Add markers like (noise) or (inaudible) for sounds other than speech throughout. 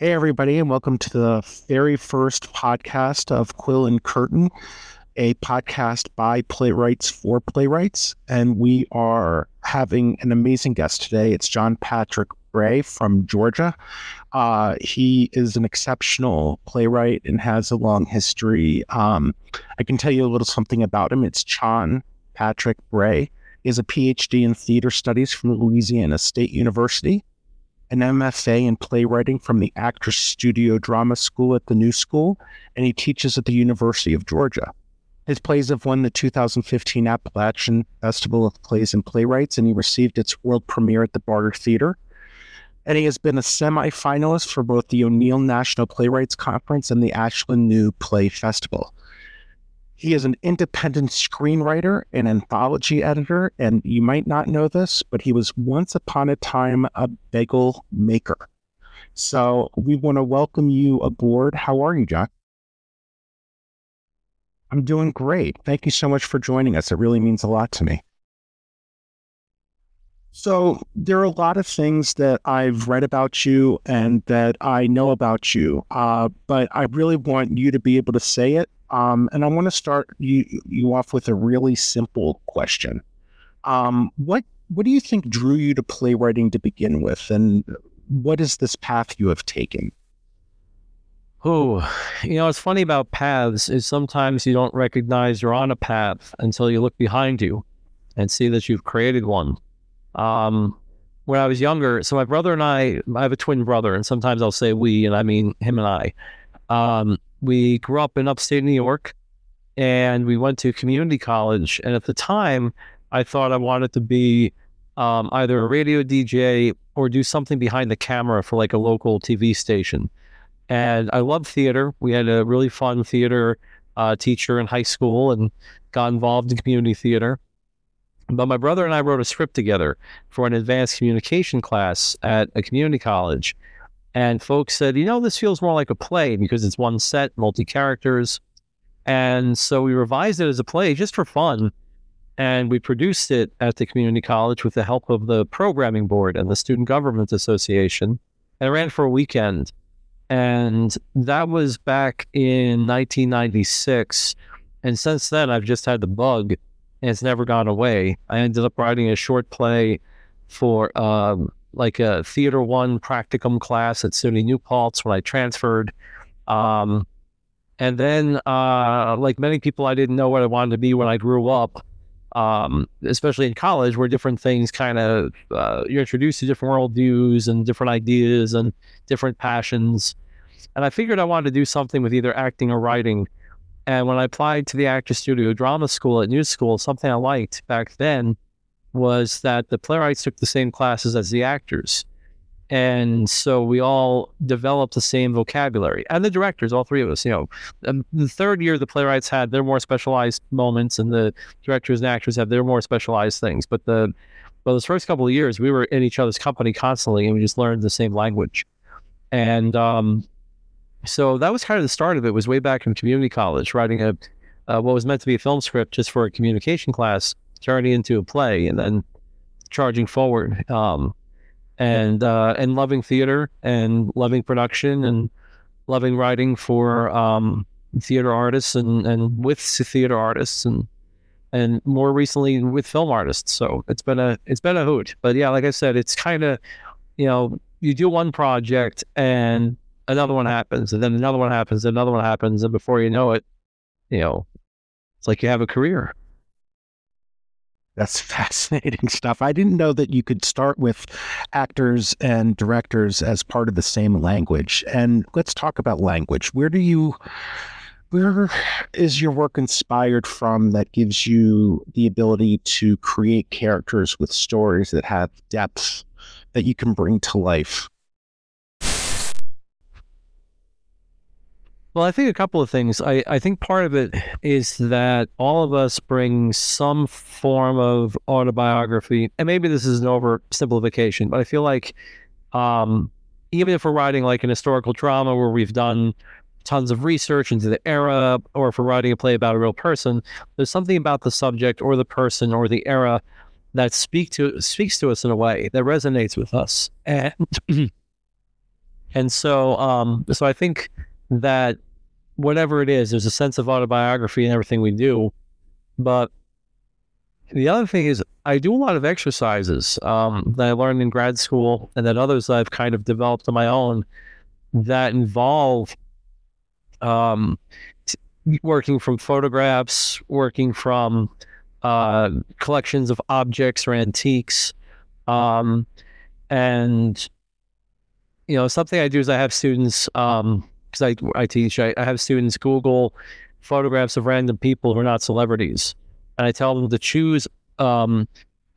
Hey, everybody, and welcome to the very first podcast of Quill and Curtain, a podcast by playwrights for playwrights. And we are having an amazing guest today. It's John Patrick Bray from Georgia. Uh, he is an exceptional playwright and has a long history. Um, I can tell you a little something about him. It's John Patrick Bray. He has a PhD in theater studies from Louisiana State University an MFA in playwriting from the Actors Studio Drama School at the New School, and he teaches at the University of Georgia. His plays have won the 2015 Appalachian Festival of Plays and Playwrights, and he received its world premiere at the Barter Theater. And he has been a semi-finalist for both the O'Neill National Playwrights Conference and the Ashland New Play Festival. He is an independent screenwriter and anthology editor, and you might not know this, but he was once upon a time a bagel maker. So we want to welcome you aboard. How are you, John? I'm doing great. Thank you so much for joining us. It really means a lot to me. So, there are a lot of things that I've read about you and that I know about you, uh, but I really want you to be able to say it um, and I want to start you you off with a really simple question. Um, what what do you think drew you to playwriting to begin with, and what is this path you have taken? Oh, you know, what's funny about paths is sometimes you don't recognize you're on a path until you look behind you and see that you've created one. Um, when I was younger, so my brother and I, I have a twin brother, and sometimes I'll say we, and I mean him and I. Um, we grew up in upstate New York and we went to community college. And at the time, I thought I wanted to be um, either a radio DJ or do something behind the camera for like a local TV station. And I love theater. We had a really fun theater uh, teacher in high school and got involved in community theater. But my brother and I wrote a script together for an advanced communication class at a community college. And folks said, you know, this feels more like a play because it's one set, multi characters. And so we revised it as a play just for fun. And we produced it at the community college with the help of the programming board and the Student Government Association. And it ran for a weekend. And that was back in 1996. And since then, I've just had the bug and it's never gone away. I ended up writing a short play for um, like a theater one practicum class at SUNY New Paltz when I transferred. Um, and then, uh, like many people, I didn't know what I wanted to be when I grew up, um, especially in college, where different things kind of uh, you're introduced to different worldviews and different ideas and different passions. And I figured I wanted to do something with either acting or writing. And when I applied to the Actors Studio Drama School at New School, something I liked back then was that the playwrights took the same classes as the actors. And so we all developed the same vocabulary. And the directors, all three of us, you know, um, the third year the playwrights had their more specialized moments and the directors and actors have their more specialized things. But the but those first couple of years we were in each other's company constantly and we just learned the same language. And um, so that was kind of the start of it was way back in community college, writing a uh, what was meant to be a film script just for a communication class turning into a play and then charging forward um, and uh, and loving theater and loving production and loving writing for um, theater artists and, and with theater artists and and more recently with film artists. So it's been a it's been a hoot. But yeah, like I said, it's kind of you know you do one project and another one happens and then another one happens and another one happens and before you know it, you know, it's like you have a career. That's (laughs) fascinating stuff. I didn't know that you could start with actors and directors as part of the same language. And let's talk about language. Where do you where is your work inspired from that gives you the ability to create characters with stories that have depth that you can bring to life? Well, I think a couple of things. I, I think part of it is that all of us bring some form of autobiography, and maybe this is an oversimplification, but I feel like um, even if we're writing like an historical drama where we've done tons of research into the era, or if we're writing a play about a real person, there's something about the subject or the person or the era that speak to speaks to us in a way that resonates with us. And (clears throat) And so, um, so I think that whatever it is, there's a sense of autobiography in everything we do. But the other thing is, I do a lot of exercises um, that I learned in grad school, and that others I've kind of developed on my own that involve um, working from photographs, working from uh, collections of objects or antiques, um, and you know something I do is I have students because I I teach I, I have students Google photographs of random people who are not celebrities, and I tell them to choose um,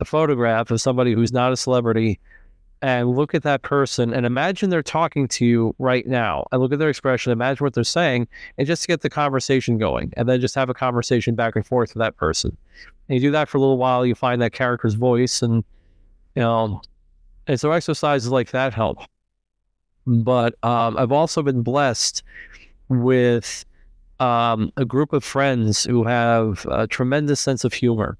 a photograph of somebody who's not a celebrity and look at that person and imagine they're talking to you right now and look at their expression, imagine what they're saying, and just get the conversation going and then just have a conversation back and forth with that person. And you do that for a little while, you find that character's voice and you know and so exercises like that help. But um, I've also been blessed with um, a group of friends who have a tremendous sense of humor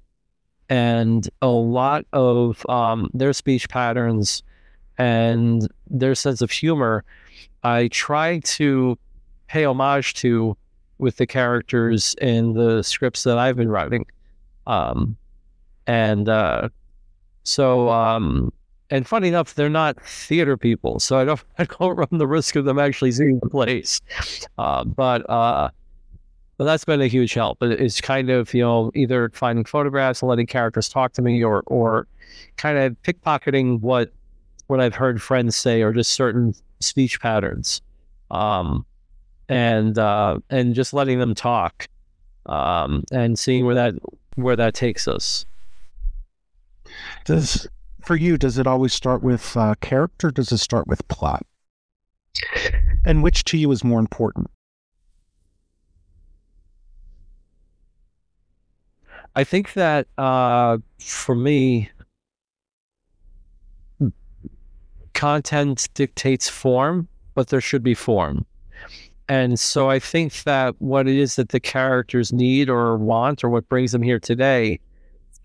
and a lot of um, their speech patterns and their sense of humor. I try to pay homage to with the characters in the scripts that I've been writing. Um, and uh, so, um, and funny enough, they're not theater people, so I don't (laughs) I don't run the risk of them actually seeing the plays. Uh, but uh, but that's been a huge help. It's kind of you know either finding photographs and letting characters talk to me, or or kind of pickpocketing what what I've heard friends say, or just certain speech patterns, um, and uh, and just letting them talk, um, and seeing where that where that takes us. Does for you does it always start with uh, character? does it start with plot? And which to you is more important? I think that uh, for me, content dictates form, but there should be form. And so I think that what it is that the characters need or want or what brings them here today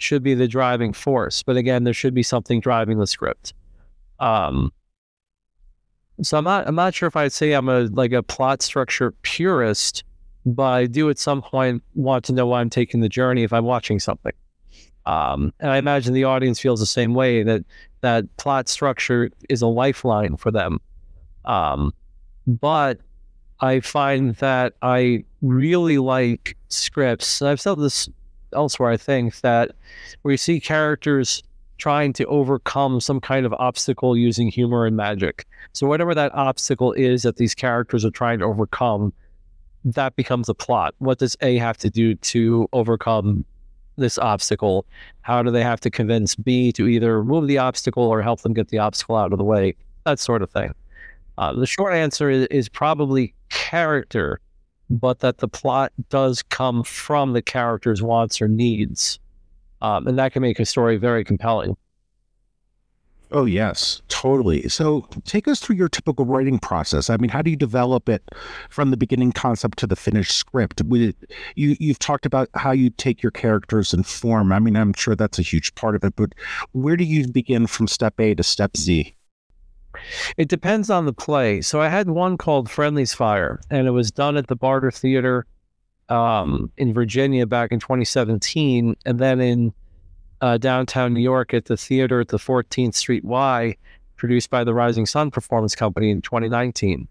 should be the driving force. But again, there should be something driving the script. Um, so I'm not I'm not sure if I'd say I'm a like a plot structure purist, but I do at some point want to know why I'm taking the journey if I'm watching something. Um, and I imagine the audience feels the same way that that plot structure is a lifeline for them. Um, but I find that I really like scripts. I've said this elsewhere, I think, that you see characters trying to overcome some kind of obstacle using humor and magic. So, whatever that obstacle is that these characters are trying to overcome, that becomes a plot. What does A have to do to overcome this obstacle? How do they have to convince B to either remove the obstacle or help them get the obstacle out of the way? That sort of thing. Uh, the short answer is, is probably character, but that the plot does come from the character's wants or needs. Um, and that can make a story very compelling. Oh, yes, totally. So take us through your typical writing process. I mean, how do you develop it from the beginning concept to the finished script? you, you've talked about how you take your characters and form. I mean, I'm sure that's a huge part of it, but where do you begin from step A to step Z? It depends on the play. So I had one called Friendly's Fire, and it was done at the Barter Theater um, in Virginia back in 2017, and then in uh, downtown New York at the theater at the 14th Street Y, produced by the Rising Sun Performance Company in 2019.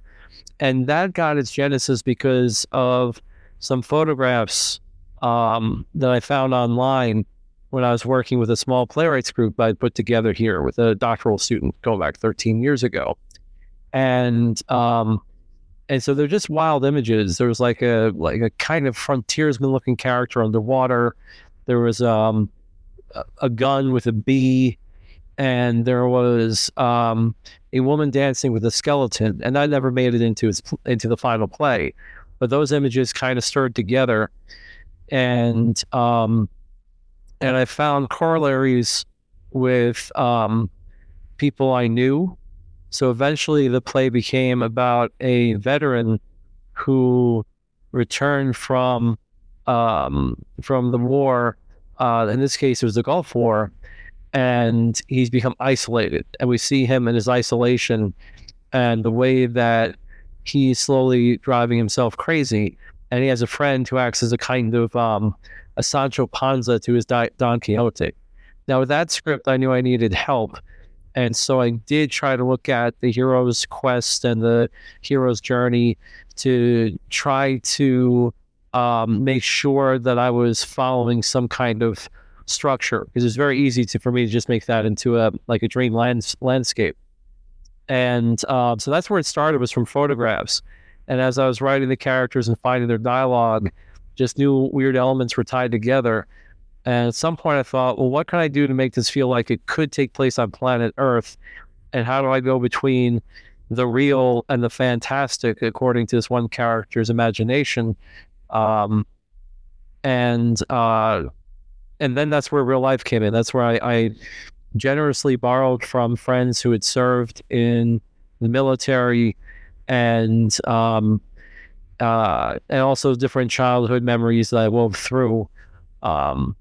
And that got its genesis because of some photographs um, that I found online when I was working with a small playwrights group I put together here with a doctoral student going back 13 years ago. And um, and so they're just wild images. There was like a like a kind of frontiersman looking character underwater. There was um, a gun with a bee, and there was um, a woman dancing with a skeleton, and I never made it into its, into the final play. But those images kind of stirred together, and um, and I found corollaries with um, people I knew. So eventually, the play became about a veteran who returned from um, from the war uh, in this case, it was the Gulf War, and he's become isolated. And we see him in his isolation and the way that he's slowly driving himself crazy. And he has a friend who acts as a kind of um, a Sancho Panza to his Don Quixote. Now, with that script, I knew I needed help. And so I did try to look at the hero's quest and the hero's journey to try to um, make sure that I was following some kind of structure because it's very easy to for me to just make that into a like a dream lands, landscape. And um, so that's where it started was from photographs. And as I was writing the characters and finding their dialogue, just new weird elements were tied together. And at some point, I thought, well, what can I do to make this feel like it could take place on planet Earth? And how do I go between the real and the fantastic, according to this one character's imagination? Um, and uh, and then that's where real life came in. That's where I, I generously borrowed from friends who had served in the military and um, uh, and also different childhood memories that I wove through. Um,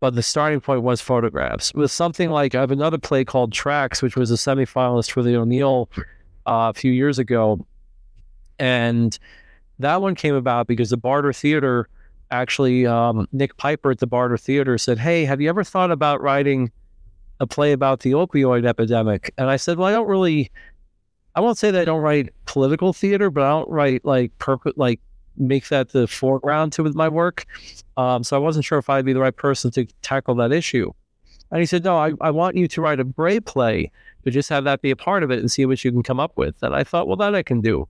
but the starting point was photographs. With something like I have another play called Tracks, which was a semifinalist for the O'Neill uh, a few years ago, and that one came about because the Barter Theater actually um, Nick Piper at the Barter Theater said, "Hey, have you ever thought about writing a play about the opioid epidemic?" And I said, "Well, I don't really. I won't say that I don't write political theater, but I don't write like perp- like make that the foreground to my work. Um, so I wasn't sure if I'd be the right person to tackle that issue." And he said, "No, I, I want you to write a Bray play, but just have that be a part of it and see what you can come up with." And I thought, well, that I can do.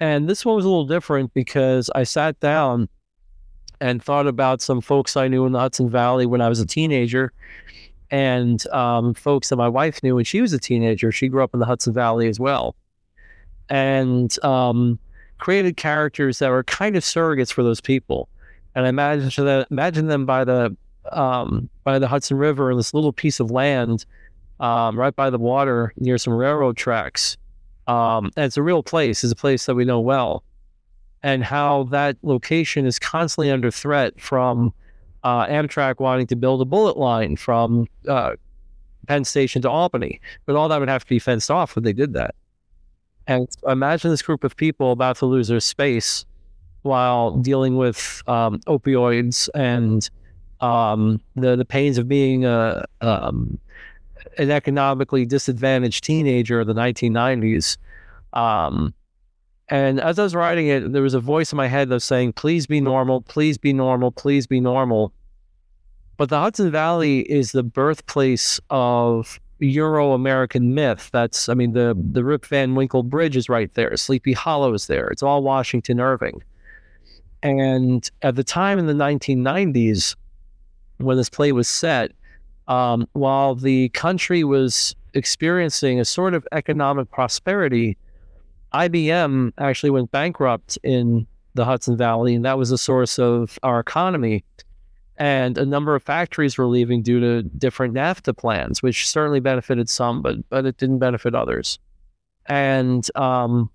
And this one was a little different because I sat down and thought about some folks I knew in the Hudson Valley when I was a teenager, and um, folks that my wife knew when she was a teenager. She grew up in the Hudson Valley as well, and um, created characters that were kind of surrogates for those people. And I imagine that imagine them by the um, by the Hudson River in this little piece of land um, right by the water near some railroad tracks. Um, and it's a real place. It's a place that we know well and how that location is constantly under threat from uh, Amtrak wanting to build a bullet line from uh, Penn Station to Albany. But all that would have to be fenced off when they did that. And imagine this group of people about to lose their space while dealing with um, opioids and um, the the pains of being a um, an economically disadvantaged teenager in the 1990s. Um, and as I was writing it, there was a voice in my head that was saying, please be normal, please be normal, please be normal. But the Hudson Valley is the birthplace of Euro American myth. That's, I mean, the, the Rip Van Winkle Bridge is right there, Sleepy Hollow is there. It's all Washington Irving. And at the time in the 1990s, when this play was set, um, while the country was experiencing a sort of economic prosperity, IBM actually went bankrupt in the Hudson Valley, and that was a source of our economy. And a number of factories were leaving due to different NAFTA plans, which certainly benefited some, but but it didn't benefit others. And um,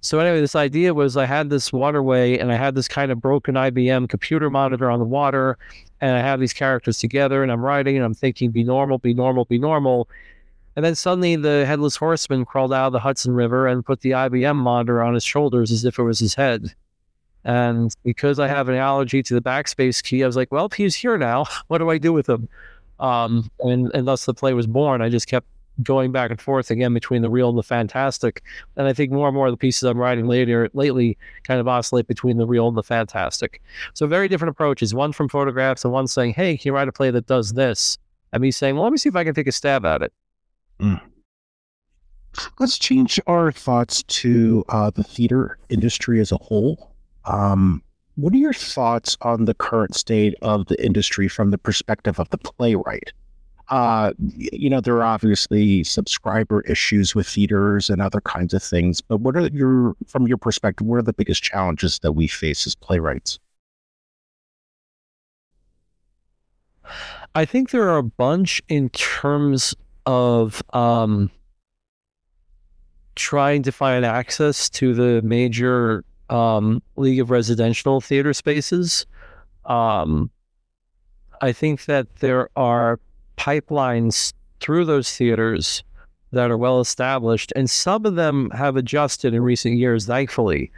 so anyway, this idea was I had this waterway and I had this kind of broken IBM computer monitor on the water, and I have these characters together, and I'm writing and I'm thinking, be normal, be normal, be normal. And then suddenly the headless horseman crawled out of the Hudson River and put the IBM monitor on his shoulders as if it was his head. And because I have an allergy to the backspace key, I was like, well, if he's here now, (laughs) what do I do with him? Um, and, and thus the play was born. I just kept going back and forth again between the real and the fantastic. And I think more and more of the pieces I'm writing later lately kind of oscillate between the real and the fantastic. So very different approaches. One from photographs and one saying, hey, can you write a play that does this? And me saying, well, let me see if I can take a stab at it. Mm. Let's change our thoughts to uh, the theater industry as a whole. Um, what are your thoughts on the current state of the industry from the perspective of the playwright? Uh, you know, there are obviously subscriber issues with theaters and other kinds of things, but what are your, from your perspective, what are the biggest challenges that we face as playwrights? I think there are a bunch in terms of um, trying to find access to the major um, League of Residential Theater spaces. Um, I think that there are pipelines through those theaters that are well established, and some of them have adjusted in recent years, thankfully,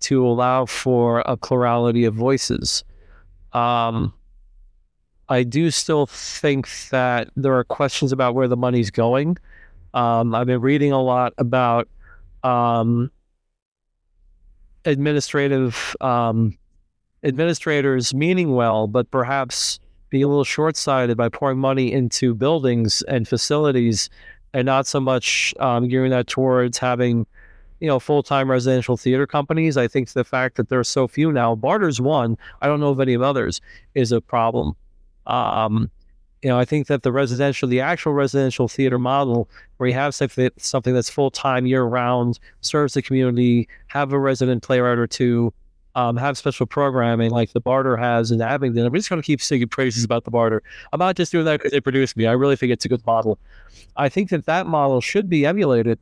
to allow for a plurality of voices. Um, I do still think that there are questions about where the money's going. Um, I've been reading a lot about um, administrative um, administrators meaning well, but perhaps being a little short sighted by pouring money into buildings and facilities and not so much um, gearing that towards having you know full time residential theater companies. I think the fact that there are so few now, Barter's one. I don't know of any of others is a problem. Um, you know, I think that the residential, the actual residential theater model, where you have something that's full time year round, serves the community, have a resident playwright or two, um, have special programming like the Barter has in Abingdon. I'm just going to keep singing praises about the Barter. I'm not just doing that because they produced me. I really think it's a good model. I think that that model should be emulated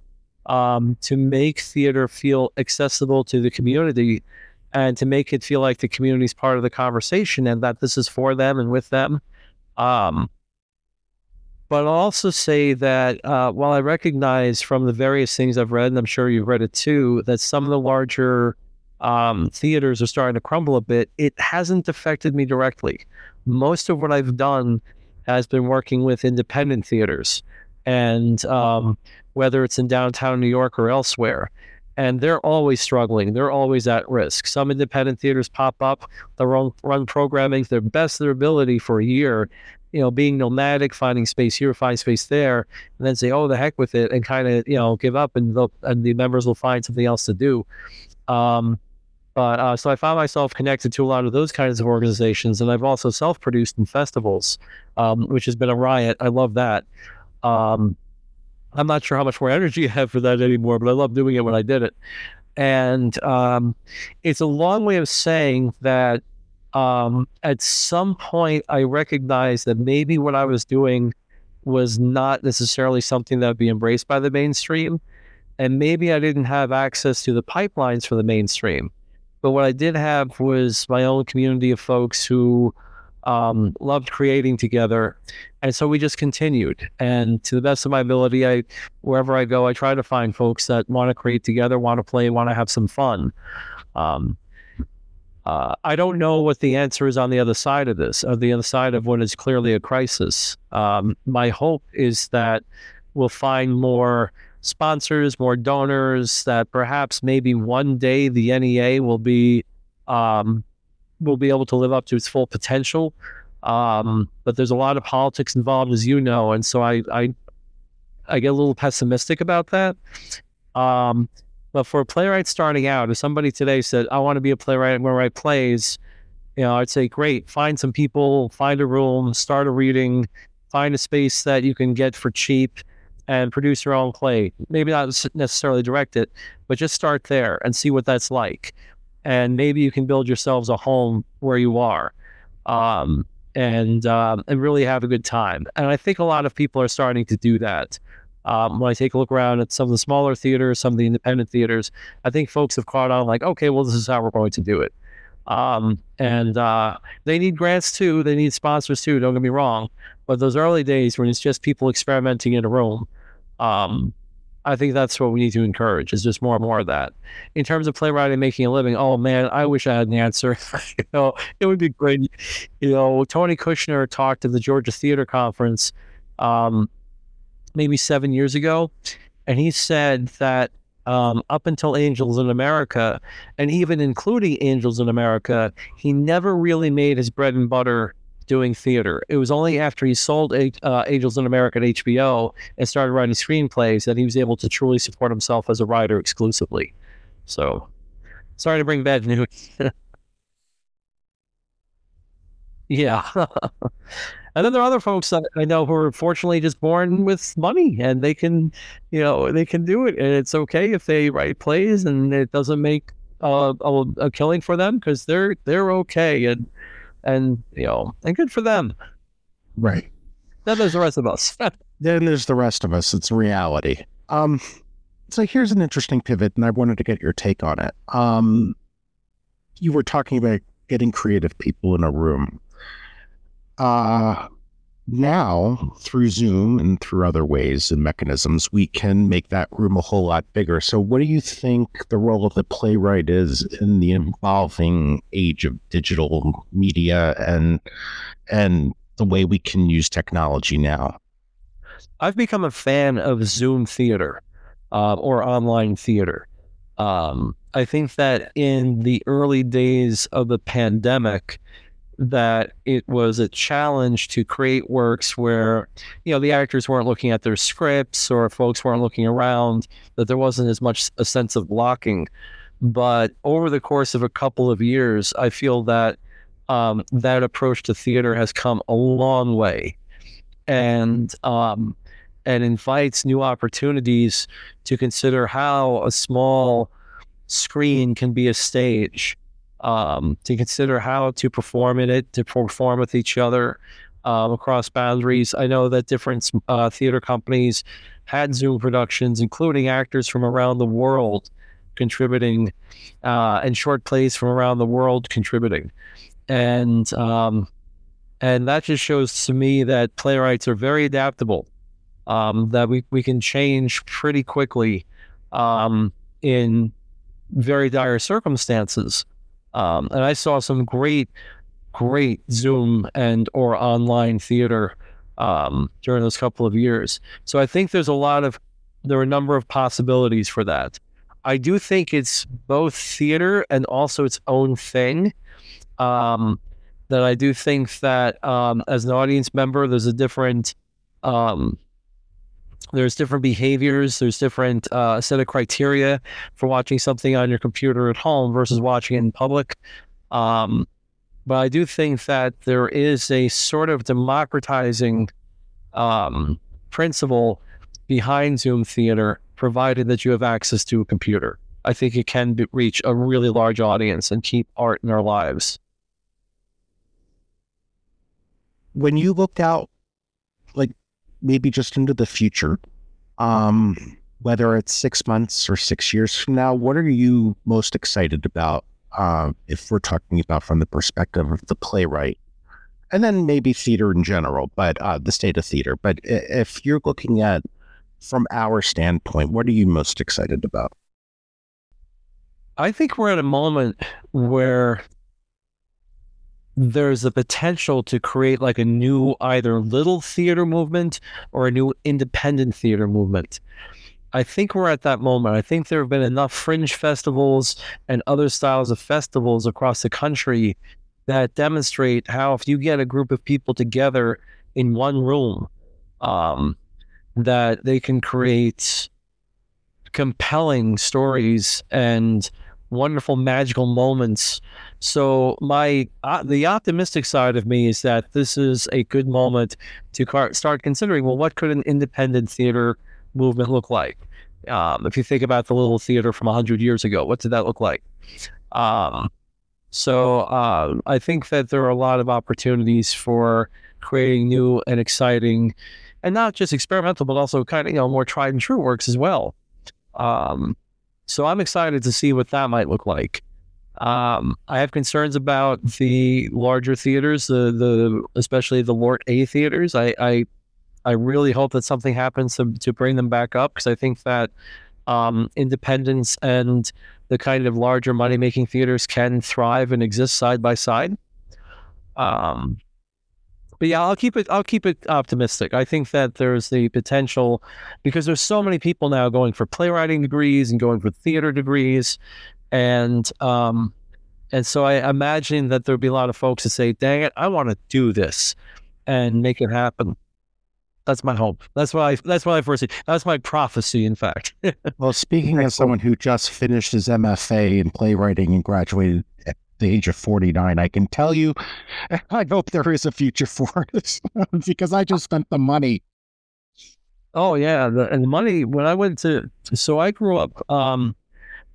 um, to make theater feel accessible to the community and to make it feel like the community is part of the conversation and that this is for them and with them. Um, but I'll also say that uh, while I recognize from the various things I've read, and I'm sure you've read it too, that some of the larger um, theaters are starting to crumble a bit, it hasn't affected me directly. Most of what I've done has been working with independent theaters, and um, whether it's in downtown New York or elsewhere. And they're always struggling. They're always at risk. Some independent theaters pop up, they run, run programming to their best their ability for a year, you know, being nomadic, finding space here, find space there, and then say, "Oh, the heck with it," and kind of, you know, give up, and and the members will find something else to do. Um, but uh, so I found myself connected to a lot of those kinds of organizations, and I've also self-produced in festivals, um, which has been a riot. I love that. Um, I'm not sure how much more energy I have for that anymore, but I love doing it when I did it. And um, it's a long way of saying that um, at some point I recognized that maybe what I was doing was not necessarily something that would be embraced by the mainstream. And maybe I didn't have access to the pipelines for the mainstream. But what I did have was my own community of folks who um, loved creating together, and so we just continued. And to the best of my ability, I wherever I go, I try to find folks that want to create together, want to play, want to have some fun. Um, uh, I don't know what the answer is on the other side of this, on the other side of what is clearly a crisis. Um, my hope is that we'll find more sponsors, more donors, that perhaps maybe one day the NEA will be um, will be able to live up to its full potential. Um, but there's a lot of politics involved, as you know, and so I I, I get a little pessimistic about that. Um, but for a playwright starting out, if somebody today said, "I want to be a playwright, I'm going to write plays," you know, I'd say, "Great, find some people, find a room, start a reading, find a space that you can get for cheap." and produce your own play. Maybe not necessarily direct it, but just start there and see what that's like. And maybe you can build yourselves a home where you are, um, and um, and really have a good time. And I think a lot of people are starting to do that. Um, when I take a look around at some of the smaller theaters, some of the independent theaters, I think folks have caught on like, okay, well, this is how we're going to do it. Um, and uh, they need grants too. They need sponsors too. Don't get me wrong. But those early days when it's just people experimenting in a room, um, I think that's what we need to encourage is just more and more of that. In terms of playwriting, making a living, oh man, I wish I had an answer. (laughs) you know, it would be great. You know, Tony Kushner talked at the Georgia Theater Conference um, maybe seven years ago, and he said that um, up until Angels in America, and even including Angels in America, he never really made his bread and butter doing theater. It was only after he sold uh, Angels in America at HBO and started writing screenplays that he was able to truly support himself as a writer exclusively. So, sorry to bring bad news. (laughs) yeah. (laughs) and then there are other folks that I know who are fortunately just born with money and they can, you know, they can do it. And it's okay if they write plays and it doesn't make uh, a, a killing for them because they're they're okay. And and you know, and good for them. Right. Then there's the rest of us. (laughs) then there's the rest of us. It's reality. Um, so here's an interesting pivot, and I wanted to get your take on it. Um, you were talking about getting creative people in a room. Uh, now through Zoom and through other ways and mechanisms, we can make that room a whole lot bigger. So, what do you think the role of the playwright is in the evolving age of digital media and and the way we can use technology now? I've become a fan of Zoom theater uh, or online theater. Um, I think that in the early days of the pandemic, that it was a challenge to create works where you know the actors weren't looking at their scripts or folks weren't looking around that there wasn't as much a sense of blocking. But over the course of a couple of years i feel that um, that approach to theater has come a long way. And um, and invites new opportunities to consider how a small screen can be a stage um, to consider how to perform in it, to perform with each other um, across boundaries. I know that different uh, theater companies had Zoom productions, including actors from around the world contributing, uh, and short plays from around the world contributing, and um, and that just shows to me that playwrights are very adaptable. Um, that we, we can change pretty quickly um, in very dire circumstances. Um, and I saw some great, great Zoom and or online theater um, during those couple of years. So I think there's a lot of there are a number of possibilities for that. I do think it's both theater and also its own thing. Um, that I do think that um, as an audience member, there's a different um, there's different behaviors there's different uh, set of criteria for watching something on your computer at home versus watching it in public. Um, but i do think that there is a sort of democratizing um, principle behind zoom theater provided that you have access to a computer. I think it can be, reach a really large audience and keep art in our lives. When you looked out like maybe just into the future, um, whether it's six months or six years from now, what are you most excited about? Uh, if we're talking about from the perspective of the playwright, and then maybe theater in general, but uh, the state of theater. But if you're looking at from our standpoint, what are you most excited about? I think we're at a moment where there's a potential to create like a new either little theater movement or a new independent theater movement. I think we're at that moment. I think there have been enough fringe festivals and other styles of festivals across the country that demonstrate how if you get a group of people together in one room, um, that they can create compelling stories and wonderful magical moments so my uh, the optimistic side of me is that this is a good moment to car- start considering. Well, what could an independent theater movement look like? Um, if you think about the little theater from hundred years ago, what did that look like? Um, so uh, I think that there are a lot of opportunities for creating new and exciting, and not just experimental, but also kind of you know more tried and true works as well. Um, so I'm excited to see what that might look like. Um, I have concerns about the larger theaters, the the especially the LORT A theaters. I I, I really hope that something happens to, to bring them back up because I think that um, independence and the kind of larger money making theaters can thrive and exist side by side. Um, but yeah, I'll keep it. I'll keep it optimistic. I think that there's the potential because there's so many people now going for playwriting degrees and going for theater degrees and um, and so I imagine that there'll be a lot of folks that say, "Dang it, I want to do this and make it happen." That's my hope. That's what I. That's what I foresee. That's my prophecy, in fact. (laughs) well, speaking as someone who just finished his MFA in playwriting and graduated at the age of 49, I can tell you, (laughs) I hope there is a future for (laughs) it because I just spent the money. Oh yeah, the, and the money when I went to. So I grew up. Um,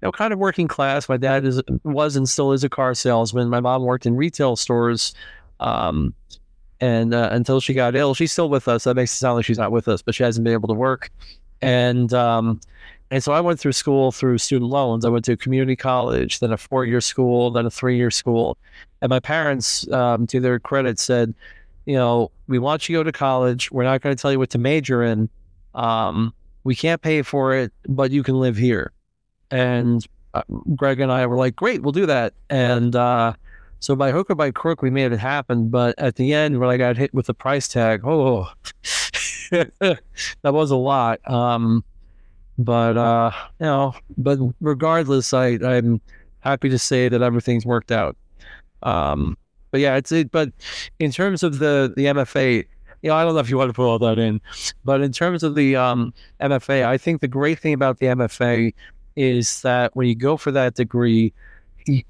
know, kind of working class. My dad is was and still is a car salesman. My mom worked in retail stores. Um, and uh, until she got ill, she's still with us. That makes it sound like she's not with us, but she hasn't been able to work. And um, and so I went through school through student loans. I went to community college, then a four year school, then a three year school. And my parents, um, to their credit, said, you know, we want you to go to college. We're not going to tell you what to major in. Um, we can't pay for it, but you can live here. And uh, Greg and I were like, great, we'll do that. And uh, so by hook or by crook, we made it happen. But at the end, when I got hit with the price tag, oh, (laughs) that was a lot. Um, but uh, you know, but regardless, I I'm happy to say that everything's worked out. Um, but yeah, it's it. But in terms of the the MFA, you know, I don't know if you want to put all that in, but in terms of the um, MFA, I think the great thing about the MFA is that when you go for that degree,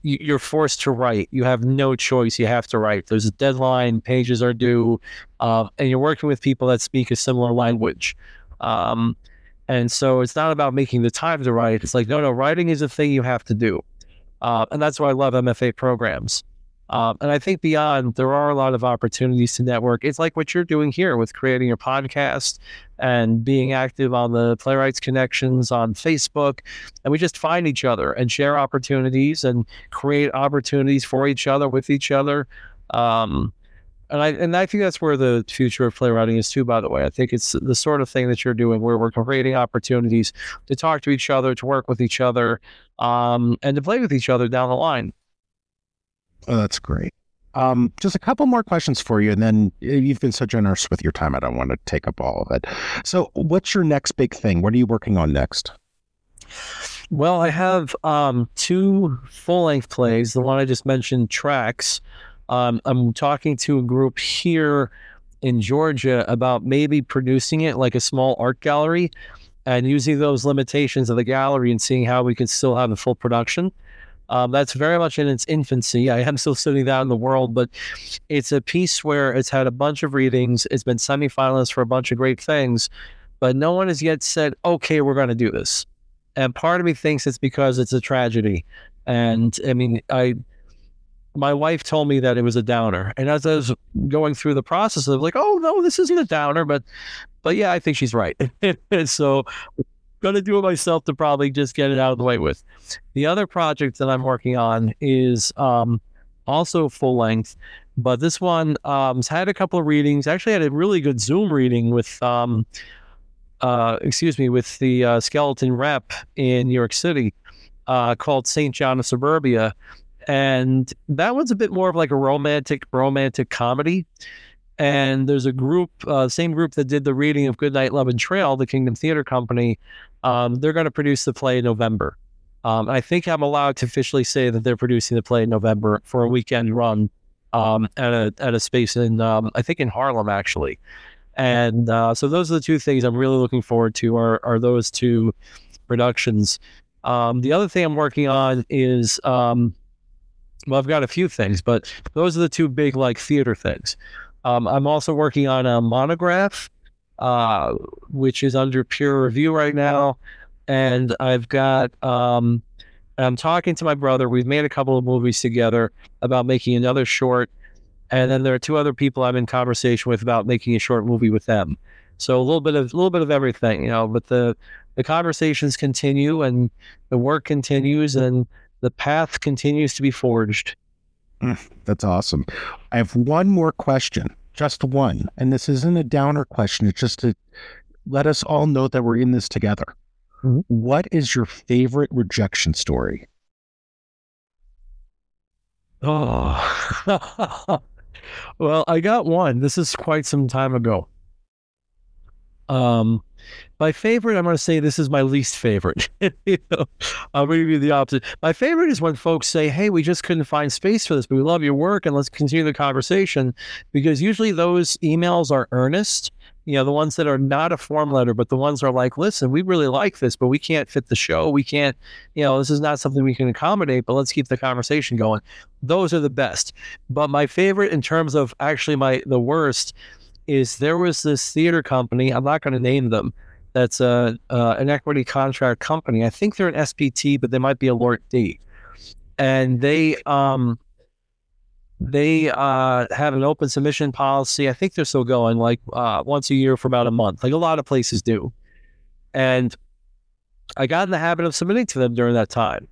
you're forced to write. You have no choice. You have to write. There's a deadline. Pages are due, uh, and you're working with people that speak a similar language. Um, and so it's not about making the time to write. It's like no, no, writing is a thing you have to do, uh, and that's why I love MFA programs. Um, and I think beyond, there are a lot of opportunities to network. It's like what you're doing here with creating your podcast and being active on the Playwrights Connections on Facebook. And we just find each other and share opportunities and create opportunities for each other with each other. Um, and I and I think that's where the future of playwriting is too. By the way, I think it's the sort of thing that you're doing where we're creating opportunities to talk to each other, to work with each other, um, and to play with each other down the line. Oh, that's great. Um, just a couple more questions for you, and then eh, you've been so generous with your time. I don't want to take up all of it. So, what's your next big thing? What are you working on next? Well, I have um, two full length plays. The one I just mentioned, Tracks. Um, I'm talking to a group here in Georgia about maybe producing it like a small art gallery and using those limitations of the gallery and seeing how we can still have a full production. Um, that's very much in its infancy. I am still sitting that in the world, but it's a piece where it's had a bunch of readings. It's been semifinalist for a bunch of great things, but no one has yet said, okay, we're going to do this. And part of me thinks it's because it's a tragedy. And I mean, I, my wife told me that it was a downer. And as I was going through the process of like, oh no, this isn't a downer, but, but yeah, I think she's right. (laughs) so going to do it myself to probably just get it out of the way with. The other project that I'm working on is um, also full length, but this one um, had a couple of readings. Actually, had a really good Zoom reading with, um, uh, excuse me, with the uh, Skeleton Rep in New York City uh, called Saint John of Suburbia, and that one's a bit more of like a romantic romantic comedy. And there's a group, uh, same group that did the reading of Goodnight Lovin' Trail, the Kingdom Theater Company, um, they're going to produce the play in November. Um, I think I'm allowed to officially say that they're producing the play in November for a weekend run um, at a at a space in um, I think in Harlem actually. And uh, so those are the two things I'm really looking forward to are are those two productions. Um, the other thing I'm working on is um, well I've got a few things, but those are the two big like theater things. I'm also working on a monograph uh, which is under peer review right now. And I've got, um, I'm talking to my brother. We've made a couple of movies together about making another short. And then there are two other people I'm in conversation with about making a short movie with them. So a little bit of a little bit of everything, you know. But the the conversations continue and the work continues and the path continues to be forged. Mm, that's awesome. I have one more question just one. And this isn't a downer question. It's just to let us all know that we're in this together. Mm-hmm. What is your favorite rejection story? Oh, (laughs) well, I got one. This is quite some time ago. Um, my favorite, I'm going to say this is my least favorite. (laughs) you know, I'm going to you the opposite. My favorite is when folks say, Hey, we just couldn't find space for this, but we love your work and let's continue the conversation. Because usually those emails are earnest, you know, the ones that are not a form letter, but the ones are like, Listen, we really like this, but we can't fit the show. We can't, you know, this is not something we can accommodate, but let's keep the conversation going. Those are the best. But my favorite in terms of actually my, the worst, is there was this theater company, I'm not going to name them, that's a, uh, an equity contract company. I think they're an SPT, but they might be a LORT D. And they um, they uh, have an open submission policy. I think they're still going like uh, once a year for about a month, like a lot of places do. And I got in the habit of submitting to them during that time.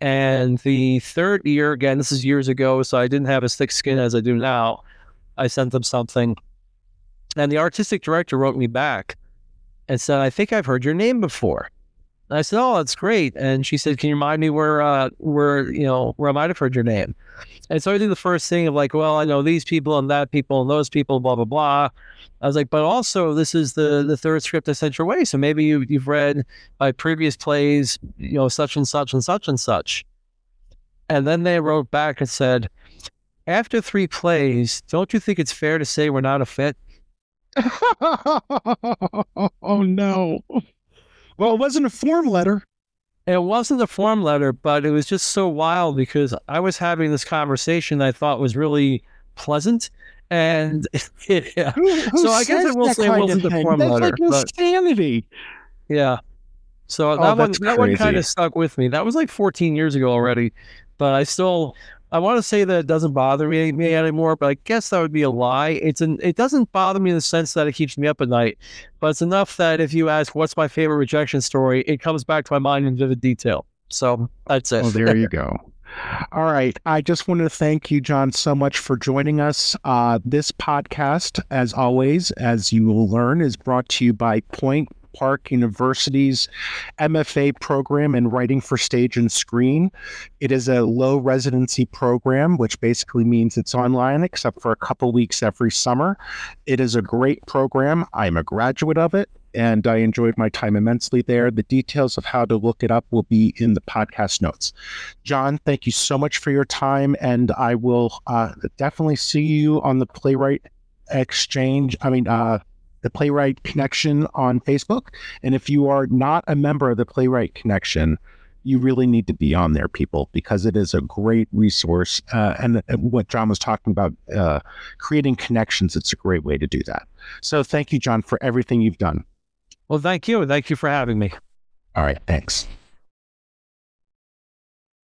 And the third year, again, this is years ago, so I didn't have as thick skin as I do now. I sent them something. And the artistic director wrote me back and said, I think I've heard your name before. And I said, Oh, that's great. And she said, Can you remind me where uh where, you know, where I might have heard your name? And so I did the first thing of like, well, I know these people and that people and those people, blah, blah, blah. I was like, but also this is the the third script I sent your way. So maybe you you've read my previous plays, you know, such and such and such and such. And then they wrote back and said, after three plays, don't you think it's fair to say we're not a fit? (laughs) oh no. Well, it wasn't a form letter. It wasn't a form letter, but it was just so wild because I was having this conversation I thought was really pleasant. And (laughs) yeah. Who, who so I guess I will say it wasn't a form That's letter. like but insanity. yeah. So Oh, that one that one kind of stuck with me. That was like 14 years ago already. But I still I want to say that it doesn't bother me, me anymore, but I guess that would be a lie. It's an it doesn't bother me in the sense that it keeps me up at night, but it's enough that if you ask what's my favorite rejection story, it comes back to my mind in vivid detail. So that's it. Oh, there you go. All right. I just want to thank you, John, so much for joining us. Uh, this podcast, as always, as you will learn, is brought to you by Point Park University's MFA program in writing for stage and screen. It is a low residency program, which basically means it's online except for a couple weeks every summer. It is a great program. I'm a graduate of it and I enjoyed my time immensely there. The details of how to look it up will be in the podcast notes. John, thank you so much for your time, and I will uh, definitely see you on the Playwright Exchange. I mean, uh, the Playwright Connection on Facebook. And if you are not a member of the Playwright Connection, you really need to be on there, people, because it is a great resource. Uh, and, what John was talking about, uh, creating connections, it's a great way to do that. So thank you, John, for everything you've done. Well, thank you. Thank you for having me. All right, thanks.